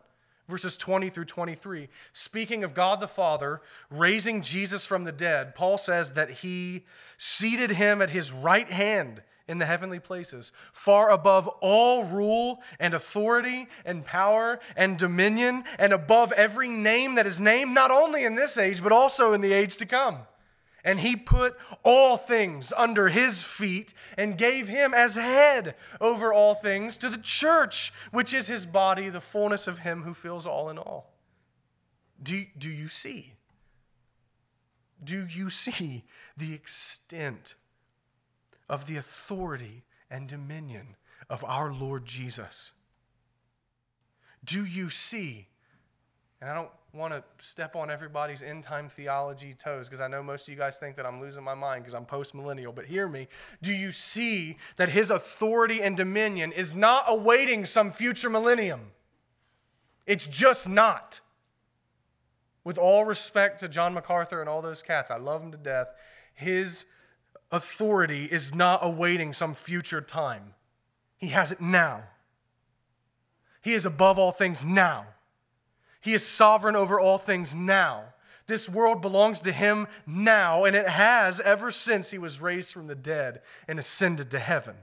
verses 20 through 23. Speaking of God the Father raising Jesus from the dead, Paul says that he seated him at his right hand in the heavenly places, far above all rule and authority and power and dominion, and above every name that is named, not only in this age, but also in the age to come. And he put all things under his feet and gave him as head over all things to the church, which is his body, the fullness of him who fills all in all. Do, do you see? Do you see the extent of the authority and dominion of our Lord Jesus? Do you see? And I don't want to step on everybody's end time theology toes because I know most of you guys think that I'm losing my mind because I'm post millennial. But hear me. Do you see that his authority and dominion is not awaiting some future millennium? It's just not. With all respect to John MacArthur and all those cats, I love him to death. His authority is not awaiting some future time, he has it now. He is above all things now. He is sovereign over all things now. This world belongs to him now, and it has ever since he was raised from the dead and ascended to heaven.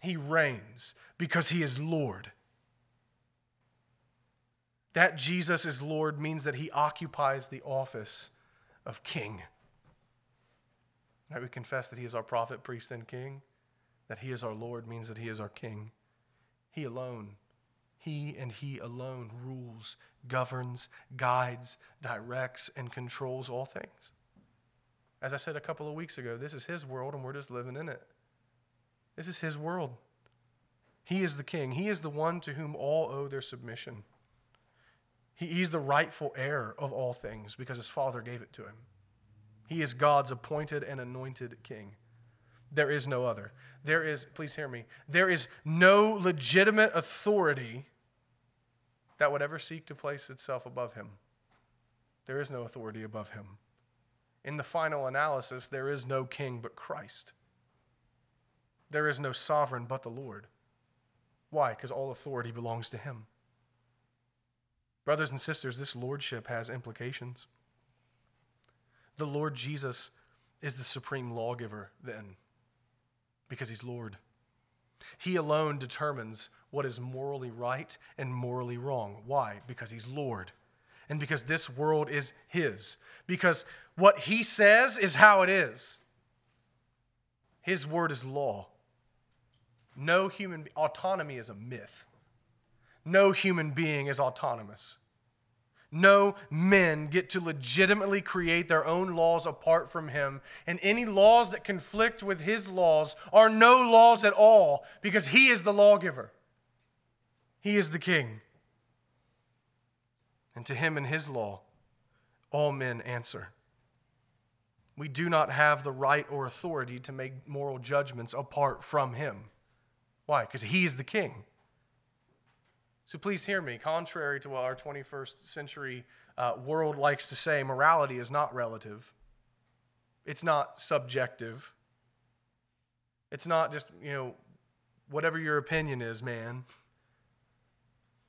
He reigns because he is Lord. That Jesus is Lord means that he occupies the office of king. Right, we confess that he is our prophet, priest, and king. That he is our Lord means that he is our king. He alone he and He alone rules, governs, guides, directs, and controls all things. As I said a couple of weeks ago, this is His world and we're just living in it. This is His world. He is the king, He is the one to whom all owe their submission. He, he's the rightful heir of all things because His Father gave it to Him. He is God's appointed and anointed king. There is no other. There is, please hear me, there is no legitimate authority that would ever seek to place itself above him. There is no authority above him. In the final analysis, there is no king but Christ. There is no sovereign but the Lord. Why? Because all authority belongs to him. Brothers and sisters, this lordship has implications. The Lord Jesus is the supreme lawgiver, then, because he's Lord. He alone determines what is morally right and morally wrong. Why? Because He's Lord. And because this world is His. Because what He says is how it is. His word is law. No human autonomy is a myth. No human being is autonomous. No men get to legitimately create their own laws apart from him. And any laws that conflict with his laws are no laws at all because he is the lawgiver. He is the king. And to him and his law, all men answer. We do not have the right or authority to make moral judgments apart from him. Why? Because he is the king. So please hear me. Contrary to what our 21st century uh, world likes to say, morality is not relative, it's not subjective. It's not just, you know, whatever your opinion is, man.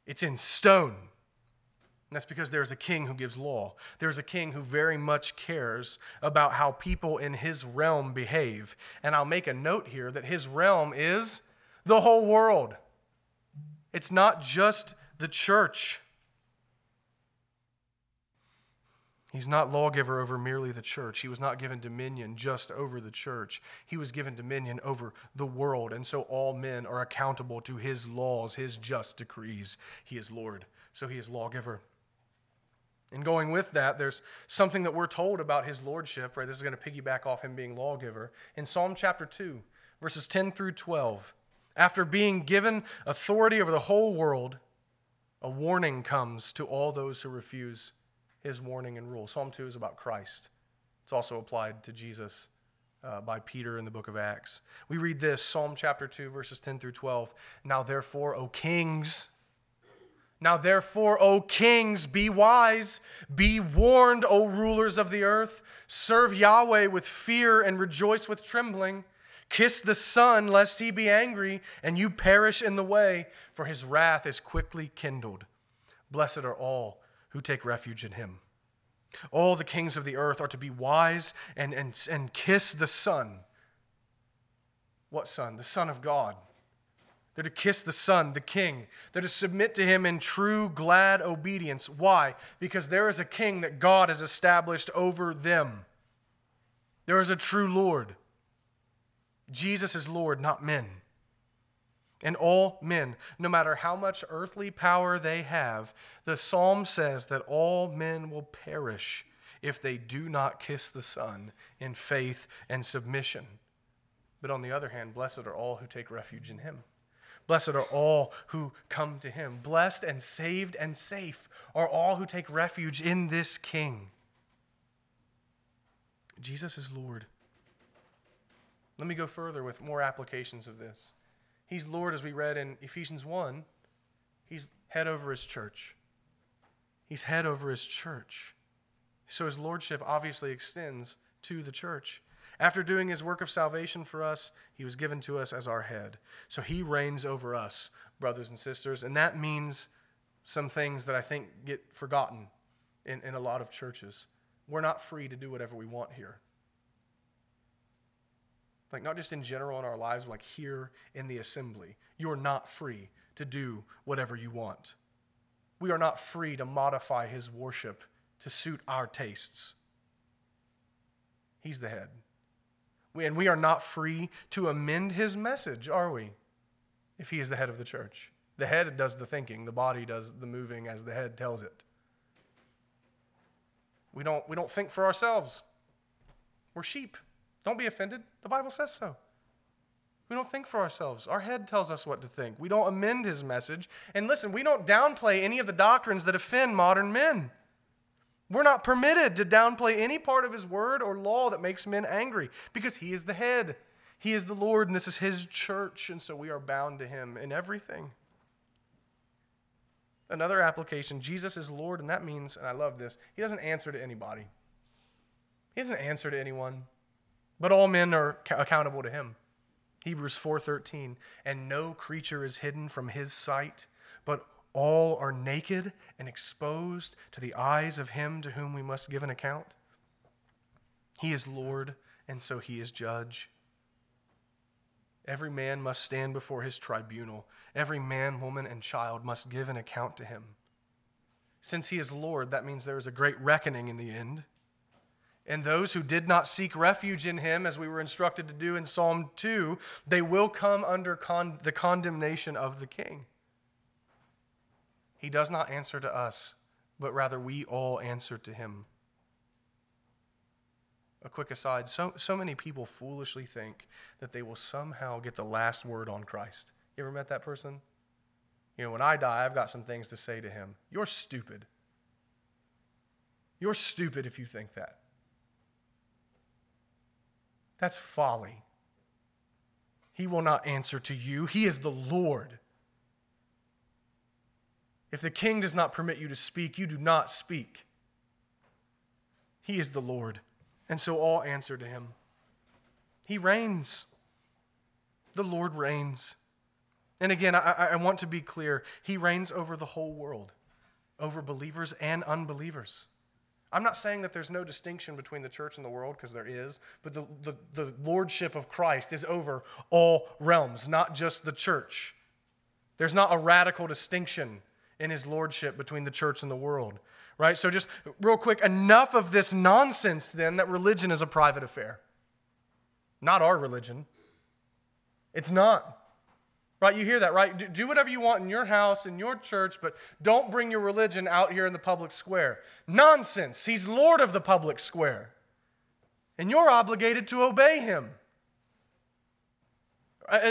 It's in stone. And that's because there's a king who gives law. There's a king who very much cares about how people in his realm behave. And I'll make a note here that his realm is the whole world, it's not just the church. He's not lawgiver over merely the church. He was not given dominion just over the church. He was given dominion over the world. And so all men are accountable to his laws, his just decrees. He is Lord, so he is lawgiver. And going with that, there's something that we're told about his lordship, right? This is going to piggyback off him being lawgiver. In Psalm chapter 2, verses 10 through 12, after being given authority over the whole world, a warning comes to all those who refuse his warning and rule. Psalm 2 is about Christ. It's also applied to Jesus uh, by Peter in the book of Acts. We read this Psalm chapter 2, verses 10 through 12. Now, therefore, O kings, now, therefore, O kings, be wise, be warned, O rulers of the earth. Serve Yahweh with fear and rejoice with trembling. Kiss the Son, lest he be angry and you perish in the way, for his wrath is quickly kindled. Blessed are all who take refuge in him. All the kings of the earth are to be wise and, and, and kiss the Son. What Son? The Son of God. They're to kiss the Son, the King. They're to submit to Him in true, glad obedience. Why? Because there is a King that God has established over them. There is a true Lord. Jesus is Lord, not men. And all men, no matter how much earthly power they have, the psalm says that all men will perish if they do not kiss the Son in faith and submission. But on the other hand, blessed are all who take refuge in him. Blessed are all who come to him. Blessed and saved and safe are all who take refuge in this King. Jesus is Lord. Let me go further with more applications of this. He's Lord, as we read in Ephesians 1. He's head over his church. He's head over his church. So his lordship obviously extends to the church. After doing his work of salvation for us, he was given to us as our head. So he reigns over us, brothers and sisters. And that means some things that I think get forgotten in, in a lot of churches. We're not free to do whatever we want here. Like, not just in general in our lives, but like here in the assembly. You're not free to do whatever you want. We are not free to modify his worship to suit our tastes. He's the head. And we are not free to amend his message, are we? If he is the head of the church. The head does the thinking, the body does the moving as the head tells it. We don't, we don't think for ourselves. We're sheep. Don't be offended. The Bible says so. We don't think for ourselves. Our head tells us what to think. We don't amend his message. And listen, we don't downplay any of the doctrines that offend modern men. We're not permitted to downplay any part of his word or law that makes men angry because he is the head. He is the Lord, and this is his church, and so we are bound to him in everything. Another application Jesus is Lord, and that means, and I love this, he doesn't answer to anybody. He doesn't answer to anyone but all men are accountable to him. Hebrews 4:13 and no creature is hidden from his sight but all are naked and exposed to the eyes of him to whom we must give an account. He is Lord and so he is judge. Every man must stand before his tribunal. Every man, woman, and child must give an account to him. Since he is Lord, that means there is a great reckoning in the end. And those who did not seek refuge in him, as we were instructed to do in Psalm 2, they will come under con- the condemnation of the king. He does not answer to us, but rather we all answer to him. A quick aside so, so many people foolishly think that they will somehow get the last word on Christ. You ever met that person? You know, when I die, I've got some things to say to him. You're stupid. You're stupid if you think that. That's folly. He will not answer to you. He is the Lord. If the king does not permit you to speak, you do not speak. He is the Lord. And so all answer to him. He reigns. The Lord reigns. And again, I, I, want to be clear He reigns over the whole world, over believers and unbelievers. I'm not saying that there's no distinction between the church and the world, because there is, but the, the, the lordship of Christ is over all realms, not just the church. There's not a radical distinction in his lordship between the church and the world, right? So, just real quick, enough of this nonsense then that religion is a private affair. Not our religion. It's not. Right? You hear that, right? Do whatever you want in your house, in your church, but don't bring your religion out here in the public square. Nonsense. He's Lord of the public square. And you're obligated to obey him.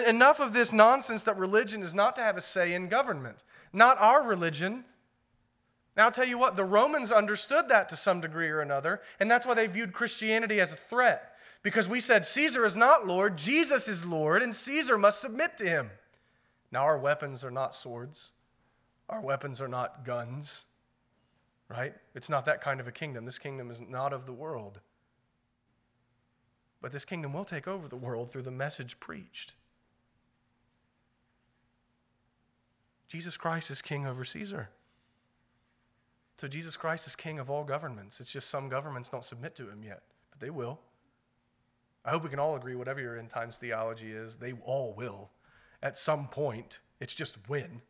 Enough of this nonsense that religion is not to have a say in government. Not our religion. Now, I'll tell you what, the Romans understood that to some degree or another, and that's why they viewed Christianity as a threat. Because we said Caesar is not Lord, Jesus is Lord, and Caesar must submit to him. Now, our weapons are not swords, our weapons are not guns, right? It's not that kind of a kingdom. This kingdom is not of the world. But this kingdom will take over the world through the message preached. Jesus Christ is king over Caesar. So Jesus Christ is king of all governments. It's just some governments don't submit to him yet, but they will. I hope we can all agree, whatever your end times theology is, they all will at some point. It's just when.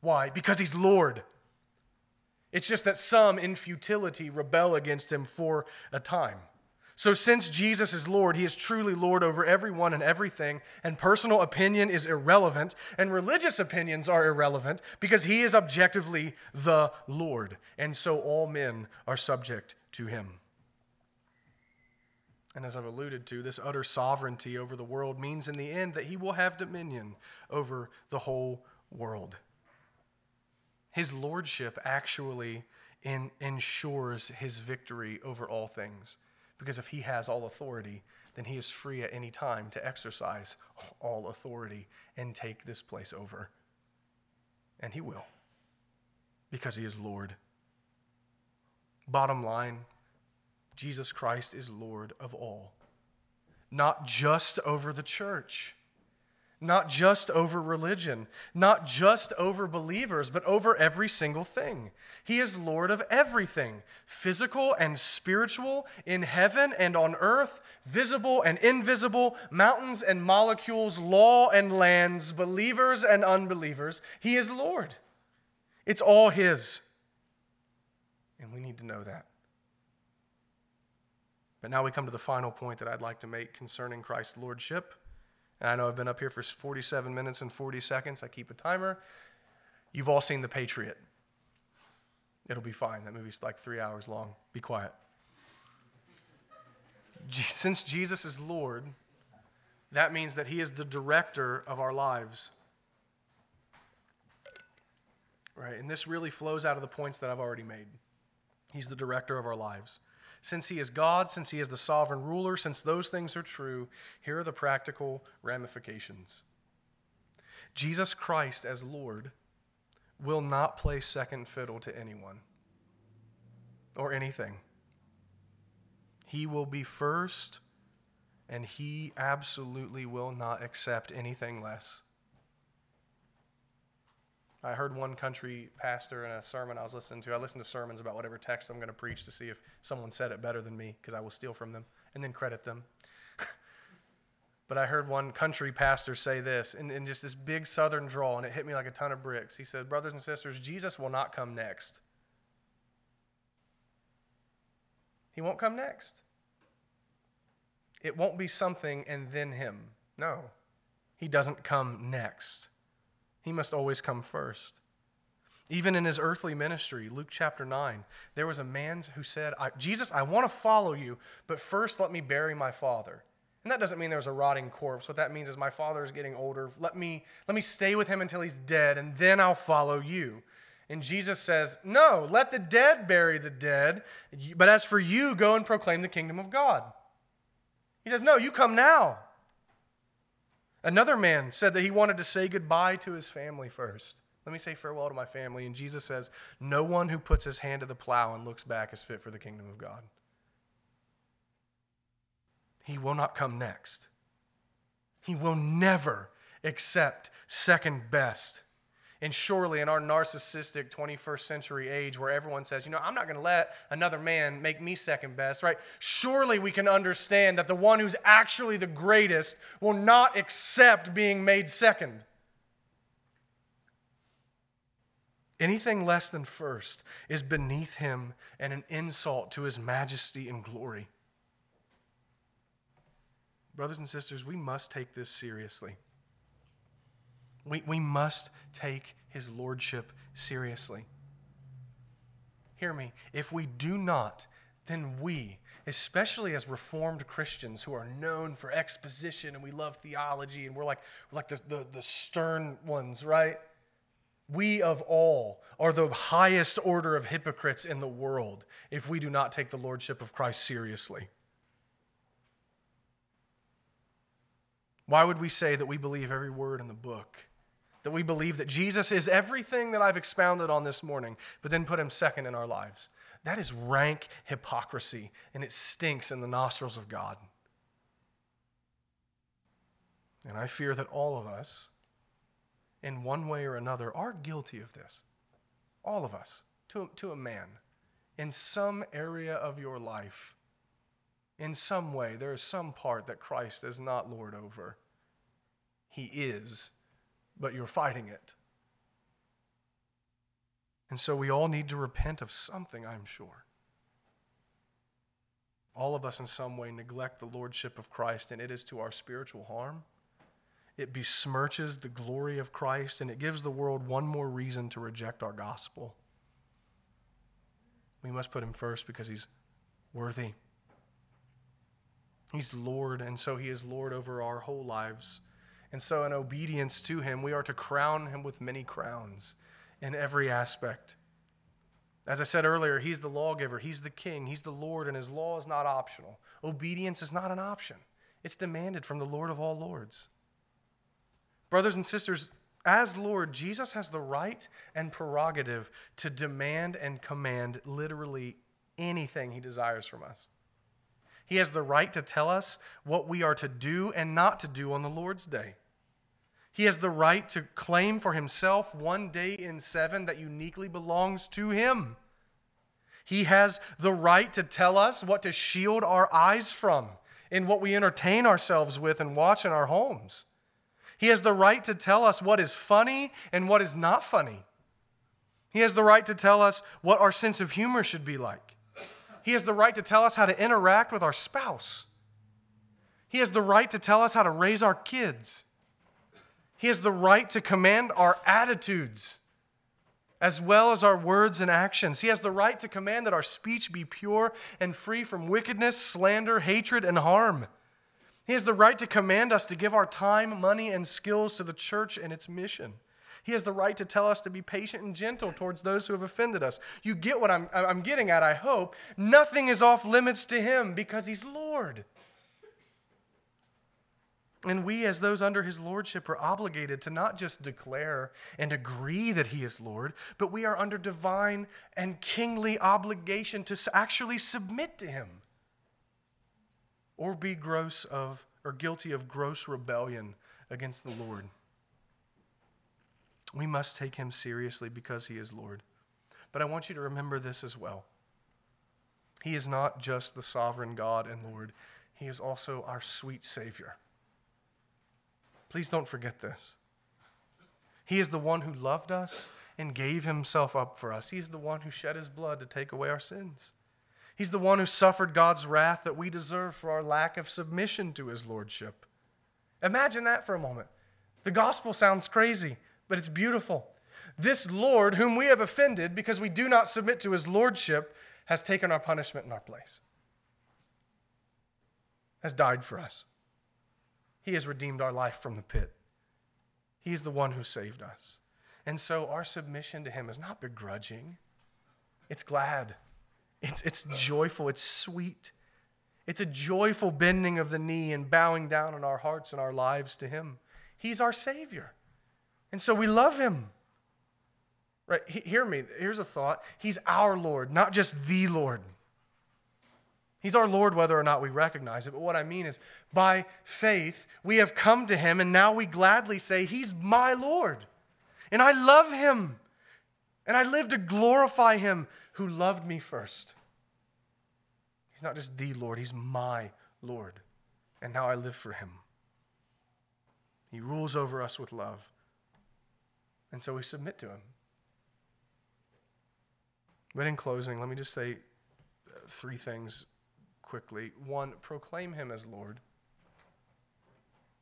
Why? Because he's Lord. It's just that some, in futility, rebel against him for a time. So, since Jesus is Lord, he is truly Lord over everyone and everything, and personal opinion is irrelevant, and religious opinions are irrelevant because he is objectively the Lord, and so all men are subject to him. And as I've alluded to, this utter sovereignty over the world means in the end that he will have dominion over the whole world. His lordship actually in, ensures his victory over all things. Because if he has all authority, then he is free at any time to exercise all authority and take this place over. And he will, because he is Lord. Bottom line Jesus Christ is Lord of all, not just over the church, not just over religion, not just over believers, but over every single thing. He is Lord of everything physical and spiritual, in heaven and on earth, visible and invisible, mountains and molecules, law and lands, believers and unbelievers. He is Lord. It's all His. And we need to know that. But now we come to the final point that I'd like to make concerning Christ's lordship. And I know I've been up here for 47 minutes and 40 seconds. I keep a timer. You've all seen The Patriot. It'll be fine. That movie's like three hours long. Be quiet. Since Jesus is Lord, that means that He is the director of our lives. Right? And this really flows out of the points that I've already made. He's the director of our lives. Since he is God, since he is the sovereign ruler, since those things are true, here are the practical ramifications. Jesus Christ as Lord will not play second fiddle to anyone or anything. He will be first, and he absolutely will not accept anything less. I heard one country pastor in a sermon I was listening to. I listen to sermons about whatever text I'm going to preach to see if someone said it better than me because I will steal from them and then credit them. but I heard one country pastor say this in, in just this big southern drawl, and it hit me like a ton of bricks. He said, Brothers and sisters, Jesus will not come next. He won't come next. It won't be something and then him. No, he doesn't come next. He must always come first. Even in his earthly ministry, Luke chapter 9, there was a man who said, Jesus, I want to follow you, but first let me bury my father. And that doesn't mean there was a rotting corpse. What that means is my father is getting older. Let me, let me stay with him until he's dead, and then I'll follow you. And Jesus says, No, let the dead bury the dead, but as for you, go and proclaim the kingdom of God. He says, No, you come now. Another man said that he wanted to say goodbye to his family first. Let me say farewell to my family. And Jesus says, No one who puts his hand to the plow and looks back is fit for the kingdom of God. He will not come next. He will never accept second best. And surely, in our narcissistic 21st century age where everyone says, you know, I'm not going to let another man make me second best, right? Surely we can understand that the one who's actually the greatest will not accept being made second. Anything less than first is beneath him and an insult to his majesty and glory. Brothers and sisters, we must take this seriously. We, we must take his lordship seriously. Hear me. If we do not, then we, especially as Reformed Christians who are known for exposition and we love theology and we're like, we're like the, the, the stern ones, right? We of all are the highest order of hypocrites in the world if we do not take the lordship of Christ seriously. Why would we say that we believe every word in the book? That we believe that Jesus is everything that I've expounded on this morning, but then put him second in our lives? That is rank hypocrisy, and it stinks in the nostrils of God. And I fear that all of us, in one way or another, are guilty of this. All of us, to, to a man, in some area of your life in some way, there is some part that Christ is not Lord over. He is, but you're fighting it. And so we all need to repent of something, I'm sure. All of us, in some way, neglect the lordship of Christ, and it is to our spiritual harm. It besmirches the glory of Christ, and it gives the world one more reason to reject our gospel. We must put him first because he's worthy. He's Lord, and so He is Lord over our whole lives. And so, in obedience to Him, we are to crown Him with many crowns in every aspect. As I said earlier, He's the lawgiver, He's the King, He's the Lord, and His law is not optional. Obedience is not an option, it's demanded from the Lord of all lords. Brothers and sisters, as Lord, Jesus has the right and prerogative to demand and command literally anything He desires from us. He has the right to tell us what we are to do and not to do on the Lord's day. He has the right to claim for himself one day in seven that uniquely belongs to him. He has the right to tell us what to shield our eyes from in what we entertain ourselves with and watch in our homes. He has the right to tell us what is funny and what is not funny. He has the right to tell us what our sense of humor should be like. He has the right to tell us how to interact with our spouse. He has the right to tell us how to raise our kids. He has the right to command our attitudes as well as our words and actions. He has the right to command that our speech be pure and free from wickedness, slander, hatred, and harm. He has the right to command us to give our time, money, and skills to the church and its mission. He has the right to tell us to be patient and gentle towards those who have offended us. You get what I'm, I'm getting at, I hope. Nothing is off limits to him because he's Lord. And we, as those under his lordship, are obligated to not just declare and agree that he is Lord, but we are under divine and kingly obligation to actually submit to him or be gross of or guilty of gross rebellion against the Lord. We must take him seriously because he is Lord. But I want you to remember this as well. He is not just the sovereign God and Lord, he is also our sweet Savior. Please don't forget this. He is the one who loved us and gave himself up for us. He's the one who shed his blood to take away our sins. He's the one who suffered God's wrath that we deserve for our lack of submission to his lordship. Imagine that for a moment. The gospel sounds crazy but it's beautiful. This Lord, whom we have offended because we do not submit to his lordship, has taken our punishment in our place, has died for us. He has redeemed our life from the pit. He is the one who saved us. And so our submission to him is not begrudging, it's glad, it's, it's joyful, it's sweet. It's a joyful bending of the knee and bowing down in our hearts and our lives to him. He's our Savior. And so we love him. Right? He, hear me. Here's a thought. He's our Lord, not just the Lord. He's our Lord whether or not we recognize it. But what I mean is, by faith, we have come to Him, and now we gladly say, He's my Lord. And I love Him. And I live to glorify Him who loved me first. He's not just the Lord, He's my Lord. And now I live for Him. He rules over us with love. And so we submit to Him. But in closing, let me just say uh, three things quickly. One, proclaim him as Lord.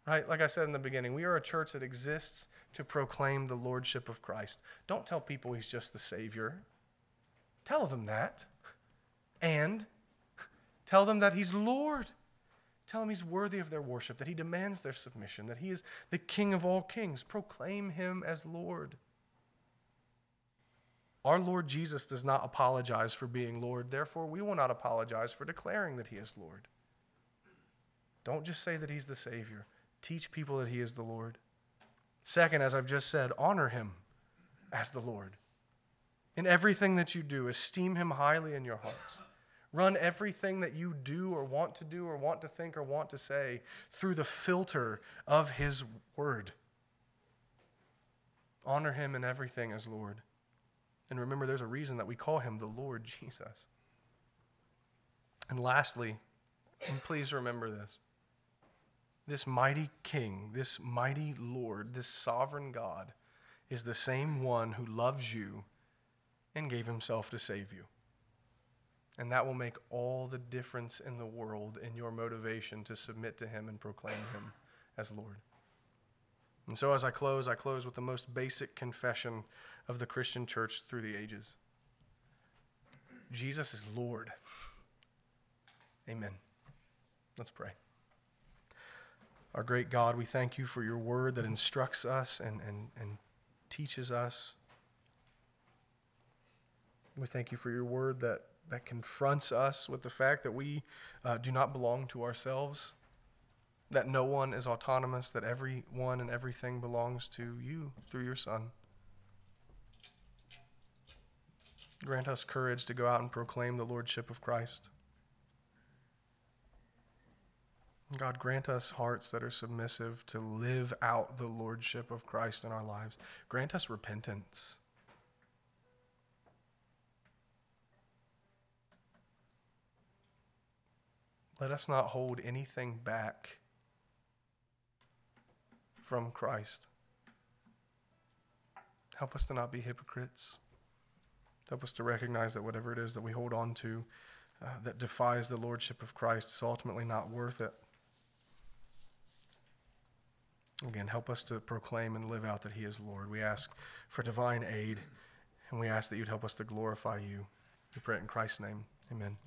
Right? Like I said in the beginning, we are a church that exists to proclaim the lordship of Christ. Don't tell people he's just the Savior. Tell them that. And tell them that he's Lord. Tell them he's worthy of their worship, that he demands their submission, that he is the King of all kings. Proclaim him as Lord. Our Lord Jesus does not apologize for being Lord. Therefore, we will not apologize for declaring that He is Lord. Don't just say that He's the Savior, teach people that He is the Lord. Second, as I've just said, honor Him as the Lord. In everything that you do, esteem Him highly in your hearts. Run everything that you do or want to do or want to think or want to say through the filter of His Word. Honor Him in everything as Lord. And remember, there's a reason that we call him the Lord Jesus. And lastly, and please remember this this mighty King, this mighty Lord, this sovereign God is the same one who loves you and gave himself to save you. And that will make all the difference in the world in your motivation to submit to him and proclaim him as Lord. And so, as I close, I close with the most basic confession of the Christian church through the ages Jesus is Lord. Amen. Let's pray. Our great God, we thank you for your word that instructs us and, and, and teaches us. We thank you for your word that, that confronts us with the fact that we uh, do not belong to ourselves that no one is autonomous, that everyone and everything belongs to you through your Son. Grant us courage to go out and proclaim the Lordship of Christ. God, grant us hearts that are submissive to live out the Lordship of Christ in our lives. Grant us repentance. Let us not hold anything back from Christ. Help us to not be hypocrites. Help us to recognize that whatever it is that we hold on to uh, that defies the lordship of Christ is ultimately not worth it. Again, help us to proclaim and live out that He is Lord. We ask for divine aid, and we ask that you'd help us to glorify you. We pray in Christ's name. Amen.